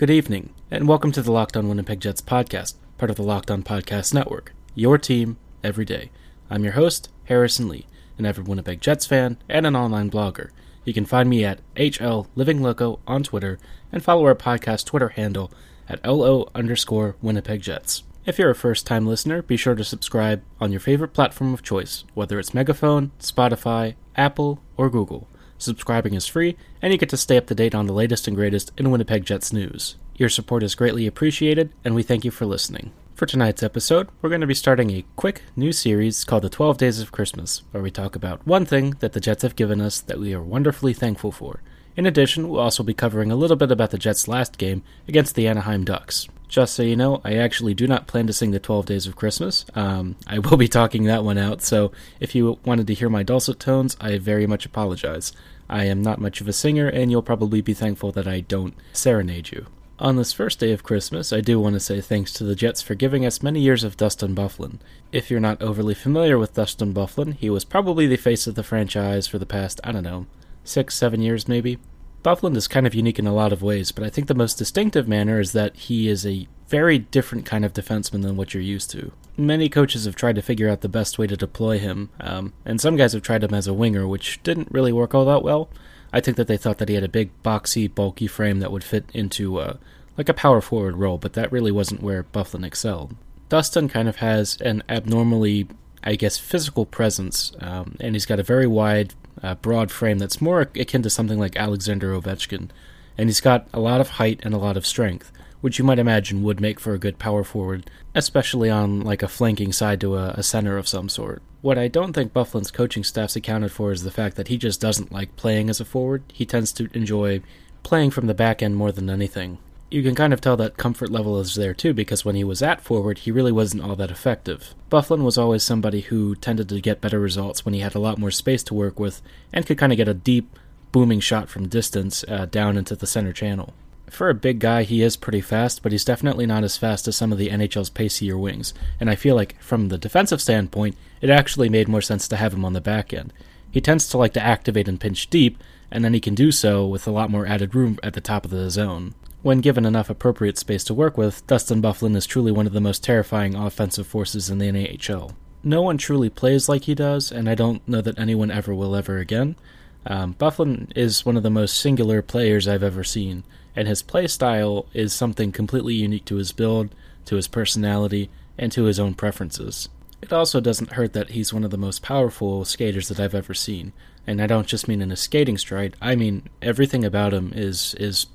Good evening, and welcome to the Locked On Winnipeg Jets podcast, part of the Locked On Podcast Network. Your team, every day. I'm your host, Harrison Lee, an avid Winnipeg Jets fan and an online blogger. You can find me at HL Living Loco on Twitter and follow our podcast Twitter handle at LO underscore Winnipeg Jets. If you're a first time listener, be sure to subscribe on your favorite platform of choice, whether it's Megaphone, Spotify, Apple, or Google. Subscribing is free, and you get to stay up to date on the latest and greatest in Winnipeg Jets news. Your support is greatly appreciated, and we thank you for listening. For tonight's episode, we're going to be starting a quick new series called The 12 Days of Christmas, where we talk about one thing that the Jets have given us that we are wonderfully thankful for. In addition, we'll also be covering a little bit about the Jets' last game against the Anaheim Ducks. Just so you know, I actually do not plan to sing the 12 Days of Christmas. Um, I will be talking that one out, so if you wanted to hear my dulcet tones, I very much apologize. I am not much of a singer, and you'll probably be thankful that I don't serenade you. On this first day of Christmas, I do want to say thanks to the Jets for giving us many years of Dustin Byfuglien. If you're not overly familiar with Dustin Byfuglien, he was probably the face of the franchise for the past, I don't know, six, seven years maybe. Byfuglien is kind of unique in a lot of ways, but I think the most distinctive manner is that he is a very different kind of defenseman than what you're used to. Many coaches have tried to figure out the best way to deploy him, um, and some guys have tried him as a winger, which didn't really work all that well. I think that they thought that he had a big, boxy, bulky frame that would fit into uh, like a power forward role, but that really wasn't where Byfuglien excelled. Dustin kind of has an abnormally, I guess, physical presence, um, and he's got a very wide uh, broad frame that's more akin to something like Alexander Ovechkin. And he's got a lot of height and a lot of strength, which you might imagine would make for a good power forward, especially on like a flanking side to a, a center of some sort. What I don't think Byfuglien's coaching staff's accounted for is the fact that he just doesn't like playing as a forward. He tends to enjoy playing from the back end more than anything. You can kind of tell that comfort level is there too, because when he was at forward, he really wasn't all that effective. Byfuglien was always somebody who tended to get better results when he had a lot more space to work with and could kind of get a deep, booming shot from distance uh, down into the center channel. For a big guy, he is pretty fast, but he's definitely not as fast as some of the NHL's pacier wings, and I feel like, from the defensive standpoint, it actually made more sense to have him on the back end. He tends to like to activate and pinch deep, and then he can do so with a lot more added room at the top of the zone. When given enough appropriate space to work with, Dustin Byfuglien is truly one of the most terrifying offensive forces in the NHL. No one truly plays like he does, and I don't know that anyone ever will ever again. Um, Byfuglien is one of the most singular players I've ever seen, and his play style is something completely unique to his build, to his personality, and to his own preferences. It also doesn't hurt that he's one of the most powerful skaters that I've ever seen, and I don't just mean in his skating stride. I mean everything about him is is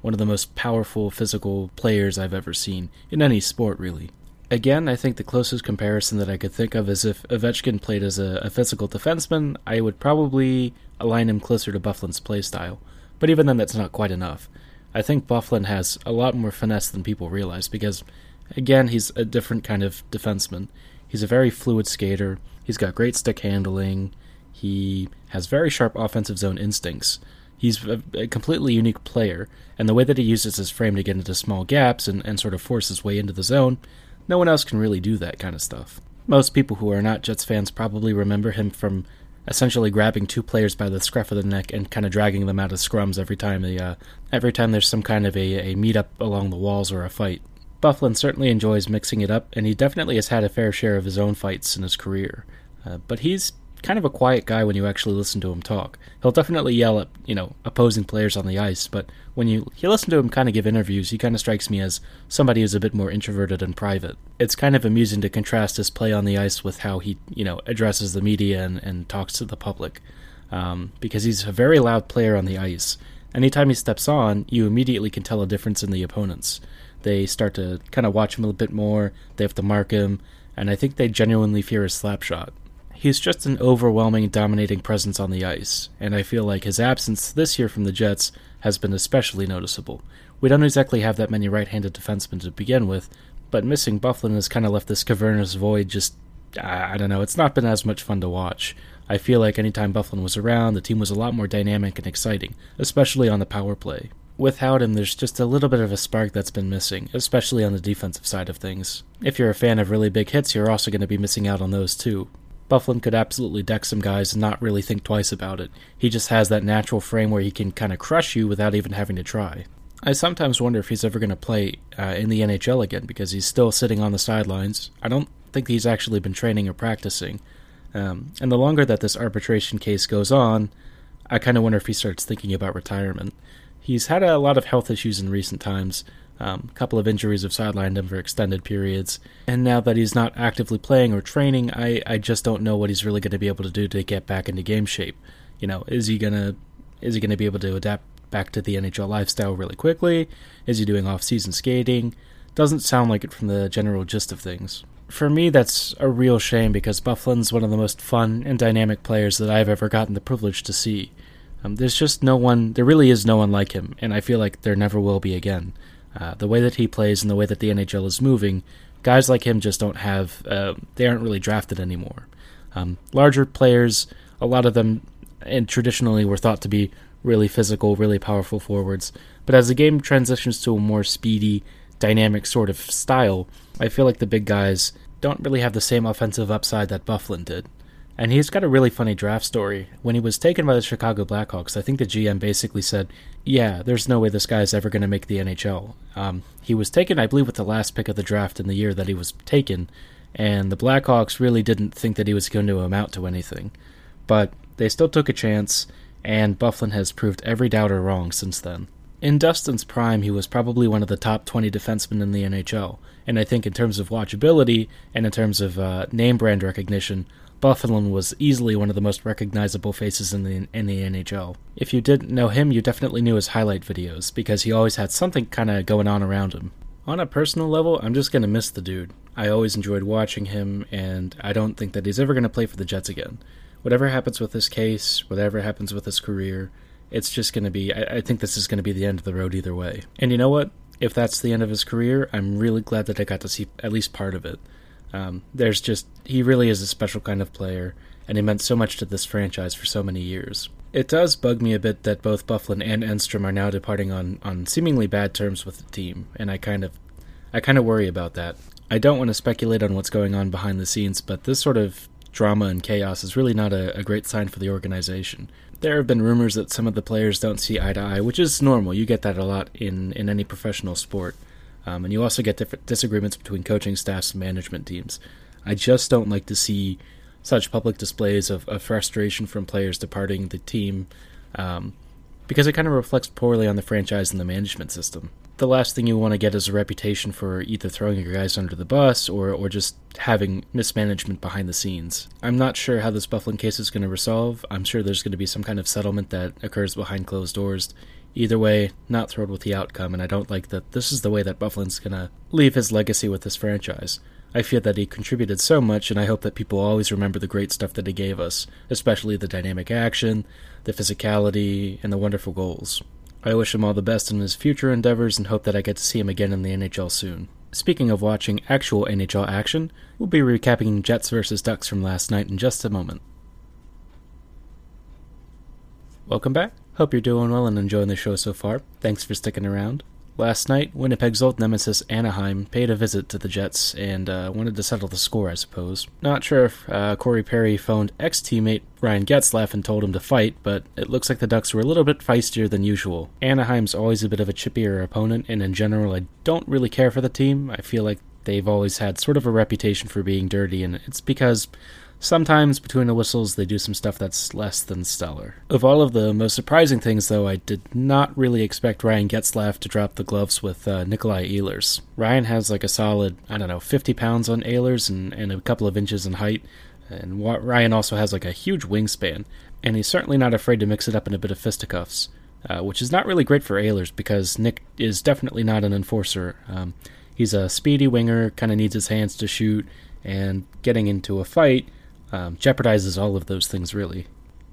one of the most powerful physical players I've ever seen in any sport, really. Again, I think the closest comparison that I could think of is if Ovechkin played as a, a physical defenseman, I would probably align him closer to Byfuglien's playstyle. But even then, that's not quite enough. I think Byfuglien has a lot more finesse than people realize because, again, he's a different kind of defenseman. He's a very fluid skater. He's got great stick handling. He has very sharp offensive zone instincts. He's a, completely unique player, and the way that he uses his frame to get into small gaps and, and sort of force his way into the zone, no one else can really do that kind of stuff. Most people who are not Jets fans probably remember him from essentially grabbing two players by the scruff of the neck and kind of dragging them out of scrums every time they, uh, every time there's some kind of a, a meetup along the walls or a fight. Byfuglien certainly enjoys mixing it up, and he definitely has had a fair share of his own fights in his career. Uh, but he's kind of a quiet guy when you actually listen to him talk. He'll definitely yell at, you know, opposing players on the ice, but when you, you listen to him kind of give interviews, he kind of strikes me as somebody who's a bit more introverted and private. It's kind of amusing to contrast his play on the ice with how he, you know, addresses the media and, and talks to the public. Um, because he's a very loud player on the ice. Anytime he steps on, you immediately can tell a difference in the opponents. They start to kind of watch him a bit more, they have to mark him, and I think they genuinely fear his slap shot. He's just an overwhelming, dominating presence on the ice, and I feel like his absence this year from the Jets has been especially noticeable. We don't exactly have that many right handed defensemen to begin with, but missing Byfuglien has kind of left this cavernous void just. I don't know, it's not been as much fun to watch. I feel like anytime Byfuglien was around, the team was a lot more dynamic and exciting, especially on the power play. Without him, there's just a little bit of a spark that's been missing, especially on the defensive side of things. If you're a fan of really big hits, you're also going to be missing out on those too. Byfuglien could absolutely deck some guys and not really think twice about it. He just has that natural frame where he can kind of crush you without even having to try. I sometimes wonder if he's ever going to play uh, in the NHL again because he's still sitting on the sidelines. I don't think he's actually been training or practicing. Um, and the longer that this arbitration case goes on, I kind of wonder if he starts thinking about retirement. He's had a lot of health issues in recent times. Um, couple of injuries have sidelined him for extended periods. And now that he's not actively playing or training, I, I just don't know what he's really going to be able to do to get back into game shape. You know, is he gonna is he gonna be able to adapt back to the NHL lifestyle really quickly? Is he doing off season skating? Doesn't sound like it from the general gist of things. For me, that's a real shame because Byfuglien's one of the most fun and dynamic players that I've ever gotten the privilege to see. Um, there's just no one, there really is no one like him, and I feel like there never will be again. Uh, the way that he plays and the way that the NHL is moving, guys like him just don't have, uh, they aren't really drafted anymore. Um, larger players, a lot of them, and traditionally were thought to be really physical, really powerful forwards. But as the game transitions to a more speedy, dynamic sort of style, I feel like the big guys don't really have the same offensive upside that Byfuglien did. And he's got a really funny draft story. When he was taken by the Chicago Blackhawks, I think the GM basically said, Yeah, there's no way this guy's ever going to make the NHL. Um, he was taken, I believe, with the last pick of the draft in the year that he was taken, and the Blackhawks really didn't think that he was going to amount to anything. But they still took a chance, and Byfuglien has proved every doubter wrong since then. In Dustin's prime, he was probably one of the top 20 defensemen in the NHL, and I think in terms of watchability and in terms of uh, name brand recognition, Byfuglien was easily one of the most recognizable faces in the, in the NHL. If you didn't know him, you definitely knew his highlight videos, because he always had something kind of going on around him. On a personal level, I'm just going to miss the dude. I always enjoyed watching him, and I don't think that he's ever going to play for the Jets again whatever happens with this case, whatever happens with his career, it's just going to be, I, I, think this is going to be the end of the road either way. And you know what? If that's the end of his career, I'm really glad that I got to see at least part of it. Um, there's just, he really is a special kind of player, and he meant so much to this franchise for so many years. It does bug me a bit that both Byfuglien and Enstrom are now departing on, on seemingly bad terms with the team, and I kind of I kind of worry about that. I don't want to speculate on what's going on behind the scenes, but this sort of drama and chaos is really not a, a, great sign for the organization. There have been rumors that some of the players don't see eye to eye, which is normal. You get that a lot in, in any professional sport. Um, and you also get different disagreements between coaching staffs and management teams. I just don't like to see such public displays of, of frustration from players departing the team um, because it kind of reflects poorly on the franchise and the management system the last thing you want to get is a reputation for either throwing your guys under the bus or, or just having mismanagement behind the scenes. I'm not sure how this Byfuglien case is going to resolve. I'm sure there's going to be some kind of settlement that occurs behind closed doors. Either way, not thrilled with the outcome, and I don't like that this is the way that Byfuglien's going to leave his legacy with this franchise. I feel that he contributed so much, and I hope that people always remember the great stuff that he gave us, especially the dynamic action, the physicality, and the wonderful goals. I wish him all the best in his future endeavors and hope that I get to see him again in the NHL soon. Speaking of watching actual NHL action, we'll be recapping Jets vs. Ducks from last night in just a moment. Welcome back. Hope you're doing well and enjoying the show so far. Thanks for sticking around. Last night, Winnipeg's old nemesis Anaheim paid a visit to the Jets and uh, wanted to settle the score, I suppose. Not sure if uh, Corey Perry phoned ex teammate Ryan Getzlaf and told him to fight, but it looks like the Ducks were a little bit feistier than usual. Anaheim's always a bit of a chippier opponent, and in general, I don't really care for the team. I feel like they've always had sort of a reputation for being dirty, and it's because Sometimes between the whistles, they do some stuff that's less than stellar. Of all of the most surprising things, though, I did not really expect Ryan Getzlaf to drop the gloves with uh, Nikolai Ehlers. Ryan has like a solid, I don't know, 50 pounds on Ehlers and, and a couple of inches in height. And Ryan also has like a huge wingspan, and he's certainly not afraid to mix it up in a bit of fisticuffs, uh, which is not really great for Ehlers because Nick is definitely not an enforcer. Um, he's a speedy winger, kind of needs his hands to shoot, and getting into a fight um, jeopardizes all of those things, really.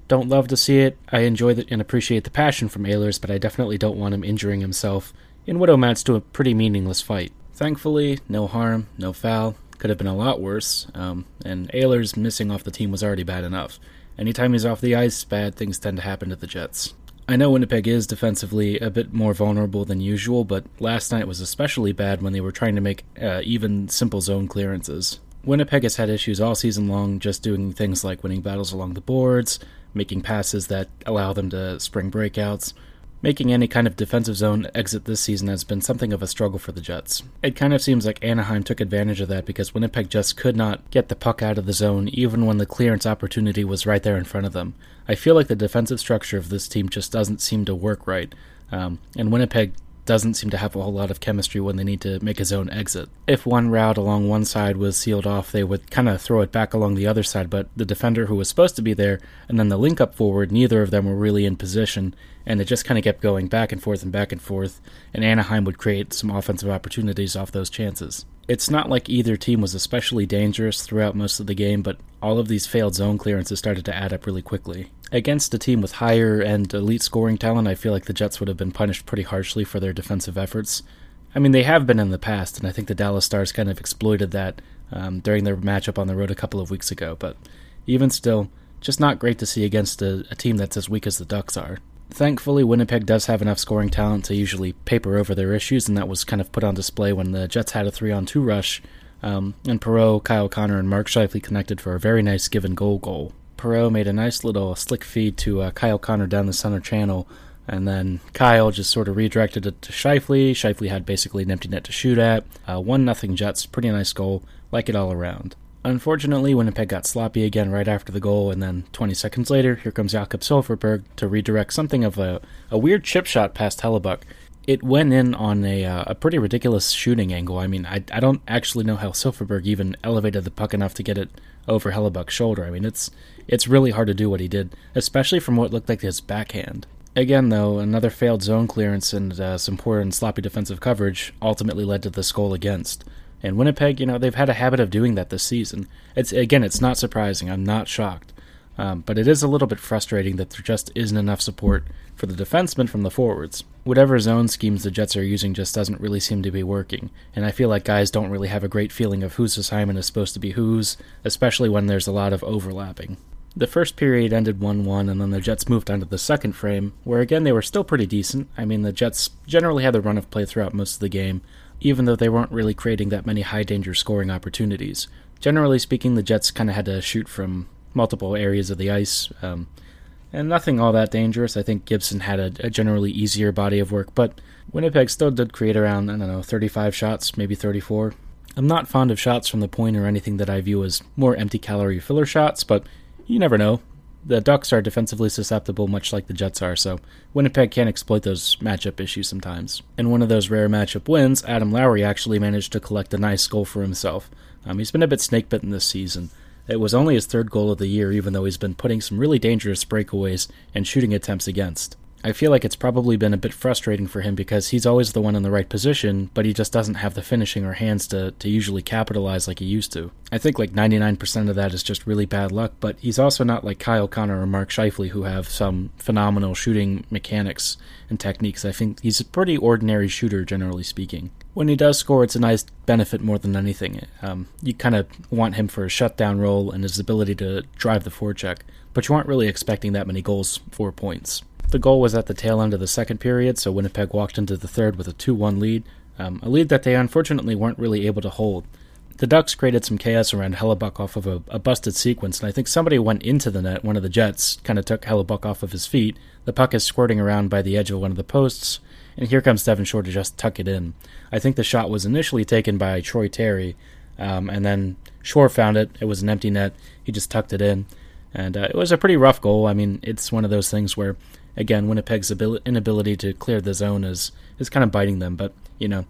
Don't love to see it. I enjoy the, and appreciate the passion from Ehlers, but I definitely don't want him injuring himself in what amounts to a pretty meaningless fight. Thankfully, no harm, no foul. Could have been a lot worse, um, and Ehlers missing off the team was already bad enough. Anytime he's off the ice, bad things tend to happen to the Jets. I know Winnipeg is defensively a bit more vulnerable than usual, but last night was especially bad when they were trying to make uh, even simple zone clearances. Winnipeg has had issues all season long just doing things like winning battles along the boards, making passes that allow them to spring breakouts. Making any kind of defensive zone exit this season has been something of a struggle for the Jets. It kind of seems like Anaheim took advantage of that because Winnipeg just could not get the puck out of the zone even when the clearance opportunity was right there in front of them. I feel like the defensive structure of this team just doesn't seem to work right. Um, and Winnipeg doesn't seem to have a whole lot of chemistry when they need to make a zone exit. If one route along one side was sealed off, they would kind of throw it back along the other side, but the defender who was supposed to be there and then the link up forward, neither of them were really in position, and it just kind of kept going back and forth and back and forth, and Anaheim would create some offensive opportunities off those chances. It's not like either team was especially dangerous throughout most of the game, but all of these failed zone clearances started to add up really quickly. Against a team with higher and elite scoring talent, I feel like the Jets would have been punished pretty harshly for their defensive efforts. I mean, they have been in the past, and I think the Dallas Stars kind of exploited that um, during their matchup on the road a couple of weeks ago, but even still, just not great to see against a, a team that's as weak as the Ducks are. Thankfully, Winnipeg does have enough scoring talent to usually paper over their issues, and that was kind of put on display when the Jets had a three on two rush, um, and Perreault, Kyle Connor, and Mark Scheifele connected for a very nice given goal goal. Perreault made a nice little slick feed to uh, Kyle Connor down the center channel, and then Kyle just sort of redirected it to Scheifele. Scheifele had basically an empty net to shoot at. Uh, one nothing Jets, pretty nice goal, like it all around. Unfortunately, Winnipeg got sloppy again right after the goal, and then 20 seconds later, here comes Jakob Silfverberg to redirect something of a, a weird chip shot past Hellebuyck. It went in on a, uh, a pretty ridiculous shooting angle. I mean, I, I don't actually know how Silfverberg even elevated the puck enough to get it over Hellebuyck's shoulder. I mean, it's it's really hard to do what he did, especially from what looked like his backhand. Again, though, another failed zone clearance and uh, some poor and sloppy defensive coverage ultimately led to this goal against. And Winnipeg, you know, they've had a habit of doing that this season. It's again, it's not surprising. I'm not shocked, um, but it is a little bit frustrating that there just isn't enough support for the defensemen from the forwards. Whatever zone schemes the Jets are using just doesn't really seem to be working, and I feel like guys don't really have a great feeling of whose assignment is supposed to be whose, especially when there's a lot of overlapping. The first period ended 1 1, and then the Jets moved on to the second frame, where again they were still pretty decent. I mean, the Jets generally had the run of play throughout most of the game, even though they weren't really creating that many high danger scoring opportunities. Generally speaking, the Jets kind of had to shoot from multiple areas of the ice, um, and nothing all that dangerous. I think Gibson had a, a, generally easier body of work, but Winnipeg still did create around, I don't know, 35 shots, maybe 34. I'm not fond of shots from the point or anything that I view as more empty calorie filler shots, but you never know the Ducks are defensively susceptible, much like the Jets are, so Winnipeg can exploit those matchup issues sometimes. In one of those rare matchup wins, Adam Lowry actually managed to collect a nice goal for himself. Um, he's been a bit snake bitten this season. It was only his third goal of the year, even though he's been putting some really dangerous breakaways and shooting attempts against. I feel like it's probably been a bit frustrating for him because he's always the one in the right position, but he just doesn't have the finishing or hands to, to usually capitalize like he used to. I think like 99% of that is just really bad luck, but he's also not like Kyle Connor or Mark Scheifele who have some phenomenal shooting mechanics and techniques. I think he's a pretty ordinary shooter, generally speaking. When he does score, it's a nice benefit more than anything. Um, you kind of want him for a shutdown role and his ability to drive the forecheck, but you aren't really expecting that many goals for points. The goal was at the tail end of the second period, so Winnipeg walked into the third with a 2 1 lead, um, a lead that they unfortunately weren't really able to hold. The Ducks created some chaos around Hellebuyck off of a, a, busted sequence, and I think somebody went into the net. One of the Jets kind of took Hellebuyck off of his feet. The puck is squirting around by the edge of one of the posts, and here comes Devin Shore to just tuck it in. I think the shot was initially taken by Troy Terry, um, and then Shore found it. It was an empty net. He just tucked it in. And uh, it was a pretty rough goal. I mean, it's one of those things where again, Winnipeg's inability to clear the zone is is kind of biting them. But you know,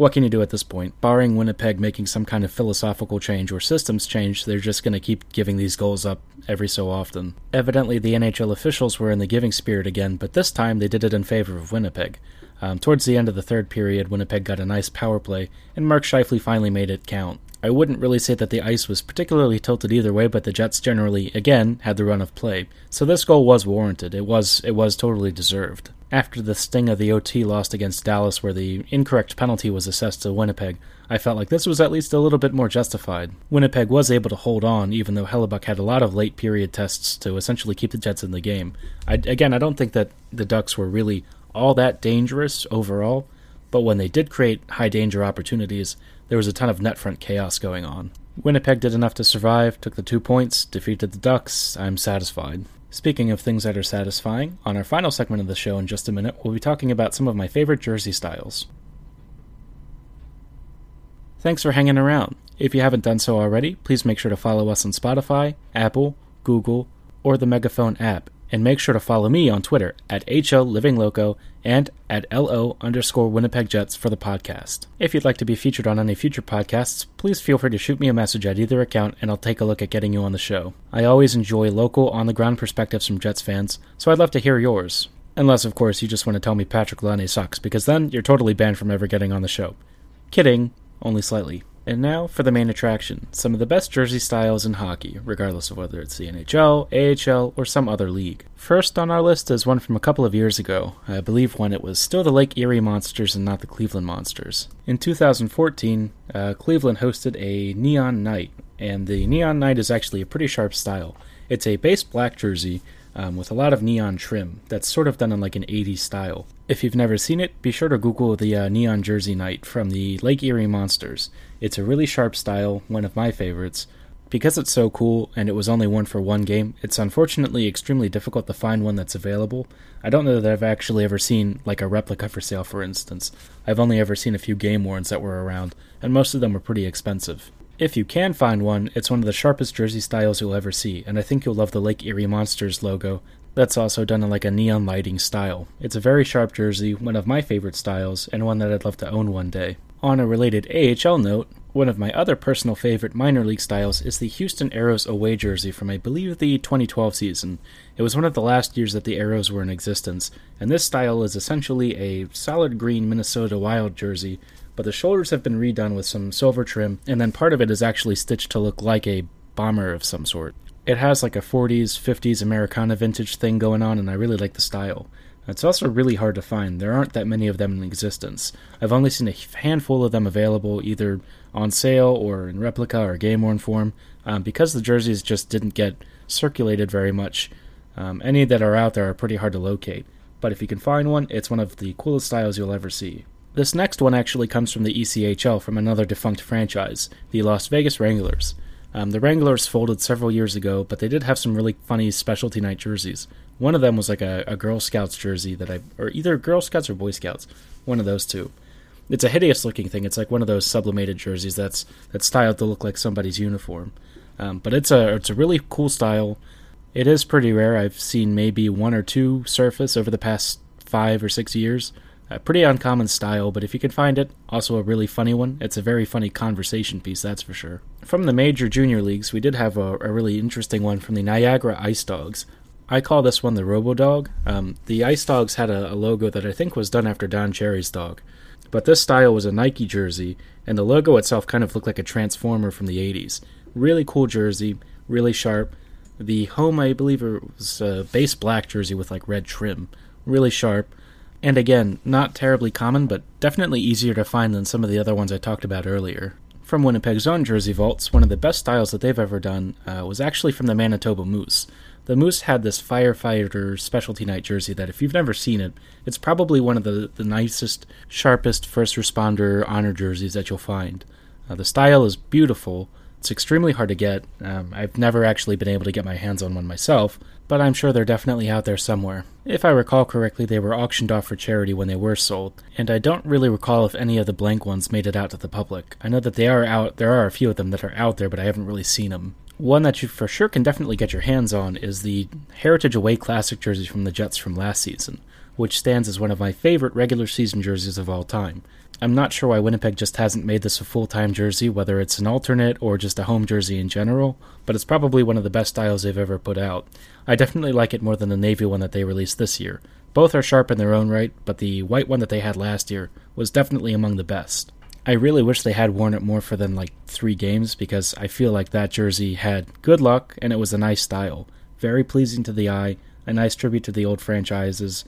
what can you do at this point? Barring Winnipeg making some kind of philosophical change or systems change, they're just going to keep giving these goals up every so often. Evidently, the NHL officials were in the giving spirit again, but this time they did it in favor of Winnipeg. Um, towards the end of the third period, Winnipeg got a nice power play, and Mark Scheifele finally made it count. I wouldn't really say that the ice was particularly tilted either way, but the Jets generally, again, had the run of play. So this goal was warranted. It was it was totally deserved. After the sting of the OT lost against Dallas, where the incorrect penalty was assessed to Winnipeg, I felt like this was at least a little bit more justified. Winnipeg was able to hold on, even though Hellebuyck had a lot of late period tests to essentially keep the Jets in the game. I, again, I don't think that the Ducks were really all that dangerous overall, but when they did create high danger opportunities, there was a ton of net front chaos going on. Winnipeg did enough to survive, took the two points, defeated the Ducks. I'm satisfied. Speaking of things that are satisfying, on our final segment of the show in just a minute, we'll be talking about some of my favorite jersey styles. Thanks for hanging around. If you haven't done so already, please make sure to follow us on Spotify, Apple, Google, or the Megaphone app, and make sure to follow me on Twitter at HLLivingLoco and at LO underscore Winnipeg Jets for the podcast. If you'd like to be featured on any future podcasts, please feel free to shoot me a message at either account and I'll take a look at getting you on the show. I always enjoy local, on the ground perspectives from Jets fans, so I'd love to hear yours. Unless, of course, you just want to tell me Patrick Laine sucks, because then you're totally banned from ever getting on the show. Kidding, only slightly. And now for the main attraction some of the best jersey styles in hockey, regardless of whether it's the NHL, AHL, or some other league. First on our list is one from a couple of years ago, I believe when it was still the Lake Erie Monsters and not the Cleveland Monsters. In 2014, uh, Cleveland hosted a Neon Night, and the Neon Night is actually a pretty sharp style. It's a base black jersey um, with a lot of neon trim that's sort of done in like an 80s style. If you've never seen it, be sure to Google the uh, Neon Jersey Night from the Lake Erie Monsters. It's a really sharp style, one of my favorites. Because it's so cool and it was only one for one game, it's unfortunately extremely difficult to find one that's available. I don't know that I've actually ever seen like a replica for sale, for instance. I've only ever seen a few game worns that were around, and most of them were pretty expensive. If you can find one, it's one of the sharpest jersey styles you'll ever see, and I think you'll love the Lake Erie Monsters logo. That's also done in like a neon lighting style. It's a very sharp jersey, one of my favorite styles, and one that I'd love to own one day. On a related AHL note, one of my other personal favorite minor league styles is the Houston Aeros away jersey from I believe the 2012 season. It was one of the last years that the Aeros were in existence, and this style is essentially a solid green Minnesota Wild jersey but the shoulders have been redone with some silver trim, and then part of it is actually stitched to look like a bomber of some sort. It has like a 40s, 50s Americana vintage thing going on, and I really like the style. It's also really hard to find. There aren't that many of them in existence. I've only seen a handful of them available, either on sale or in replica or game worn form, um, because the jerseys just didn't get circulated very much. Um, any that are out there are pretty hard to locate. But if you can find one, it's one of the coolest styles you'll ever see. This next one actually comes from the ECHL from another defunct franchise, the Las Vegas Wranglers. Um, the Wranglers folded several years ago, but they did have some really funny specialty night jerseys. One of them was like a, a Girl Scouts jersey that I, or either Girl Scouts or Boy Scouts, one of those two. It's a hideous looking thing. It's like one of those sublimated jerseys that's that's styled to look like somebody's uniform. Um, but it's a it's a really cool style. It is pretty rare. I've seen maybe one or two surface over the past five or six years. A pretty uncommon style, but if you can find it, also a really funny one. It's a very funny conversation piece, that's for sure. From the major junior leagues, we did have a, a really interesting one from the Niagara Ice Dogs. I call this one the Robo Dog. Um, the Ice Dogs had a, a logo that I think was done after Don Cherry's dog. But this style was a Nike jersey, and the logo itself kind of looked like a transformer from the 80s. Really cool jersey, really sharp. The home, I believe, was a base black jersey with like red trim. Really sharp. And again, not terribly common, but definitely easier to find than some of the other ones I talked about earlier. From Winnipeg's own Jersey Vaults, one of the best styles that they've ever done uh, was actually from the Manitoba Moose. The Moose had this firefighter specialty night jersey that, if you've never seen it, it's probably one of the, the nicest, sharpest first responder honor jerseys that you'll find. Uh, the style is beautiful, it's extremely hard to get. Um, I've never actually been able to get my hands on one myself, but I'm sure they're definitely out there somewhere. If I recall correctly, they were auctioned off for charity when they were sold, and I don't really recall if any of the blank ones made it out to the public. I know that they are out, there are a few of them that are out there, but I haven't really seen them. One that you for sure can definitely get your hands on is the Heritage Away Classic jersey from the Jets from last season, which stands as one of my favorite regular season jerseys of all time. I'm not sure why Winnipeg just hasn't made this a full time jersey, whether it's an alternate or just a home jersey in general, but it's probably one of the best styles they've ever put out. I definitely like it more than the navy one that they released this year. Both are sharp in their own right, but the white one that they had last year was definitely among the best. I really wish they had worn it more for than like three games because I feel like that jersey had good luck and it was a nice style. Very pleasing to the eye, a nice tribute to the old franchises,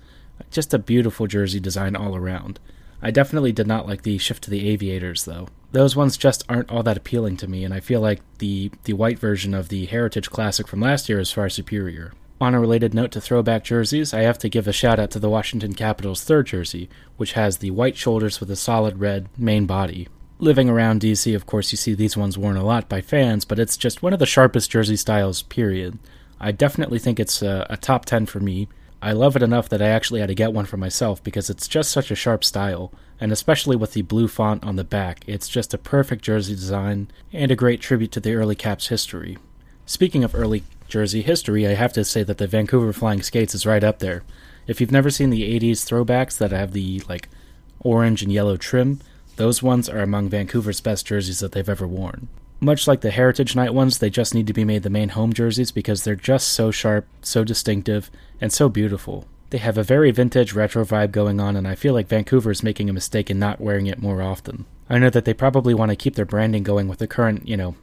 just a beautiful jersey design all around. I definitely did not like the shift to the aviators, though. Those ones just aren't all that appealing to me, and I feel like the, the white version of the Heritage Classic from last year is far superior. On a related note to throwback jerseys, I have to give a shout out to the Washington Capitals' third jersey, which has the white shoulders with a solid red main body. Living around DC, of course, you see these ones worn a lot by fans, but it's just one of the sharpest jersey styles, period. I definitely think it's a, a top 10 for me. I love it enough that I actually had to get one for myself because it's just such a sharp style, and especially with the blue font on the back, it's just a perfect jersey design and a great tribute to the early Caps history. Speaking of early jersey history, I have to say that the Vancouver Flying Skates is right up there. If you've never seen the 80s throwbacks that have the like orange and yellow trim, those ones are among Vancouver's best jerseys that they've ever worn. Much like the Heritage Night ones, they just need to be made the main home jerseys because they're just so sharp, so distinctive, and so beautiful. They have a very vintage retro vibe going on, and I feel like Vancouver is making a mistake in not wearing it more often. I know that they probably want to keep their branding going with the current, you know,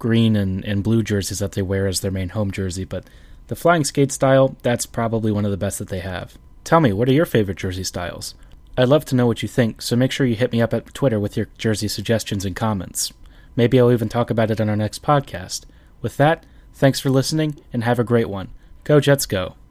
green and, and blue jerseys that they wear as their main home jersey, but the flying skate style, that's probably one of the best that they have. Tell me, what are your favorite jersey styles? I'd love to know what you think, so make sure you hit me up at Twitter with your jersey suggestions and comments. Maybe I'll even talk about it on our next podcast. With that, thanks for listening and have a great one. Go Jets go.